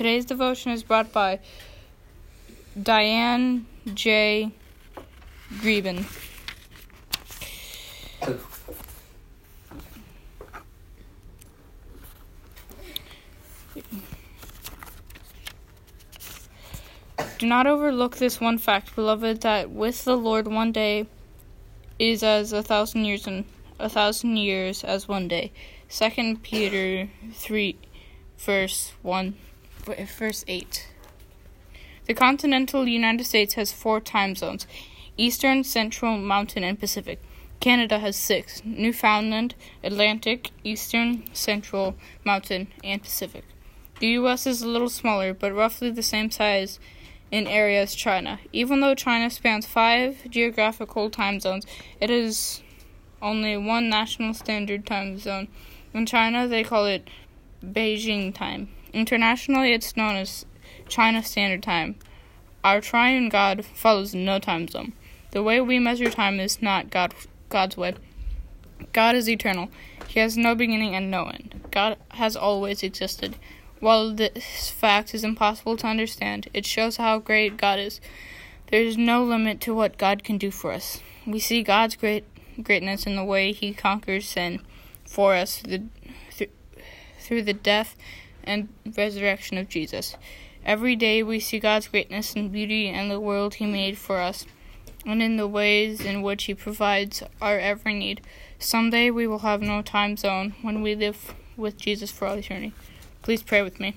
Today's devotion is brought by Diane J. Greben. Do not overlook this one fact, beloved, that with the Lord one day is as a thousand years and a thousand years as one day. Second Peter three verse one verse eight. The continental United States has four time zones Eastern, Central, Mountain, and Pacific. Canada has six Newfoundland, Atlantic, Eastern, Central, Mountain, and Pacific. The U.S. is a little smaller, but roughly the same size in area as China. Even though China spans five geographical time zones, it is only one national standard time zone. In China, they call it Beijing time. Internationally, it's known as China Standard Time. Our triune God follows no time zone. The way we measure time is not God, God's way. God is eternal. He has no beginning and no end. God has always existed. While this fact is impossible to understand, it shows how great God is. There is no limit to what God can do for us. We see God's great greatness in the way He conquers sin for us through the, through, through the death and resurrection of Jesus. Every day we see God's greatness and beauty in the world He made for us and in the ways in which He provides our every need. Someday we will have no time zone when we live with Jesus for all eternity. Please pray with me.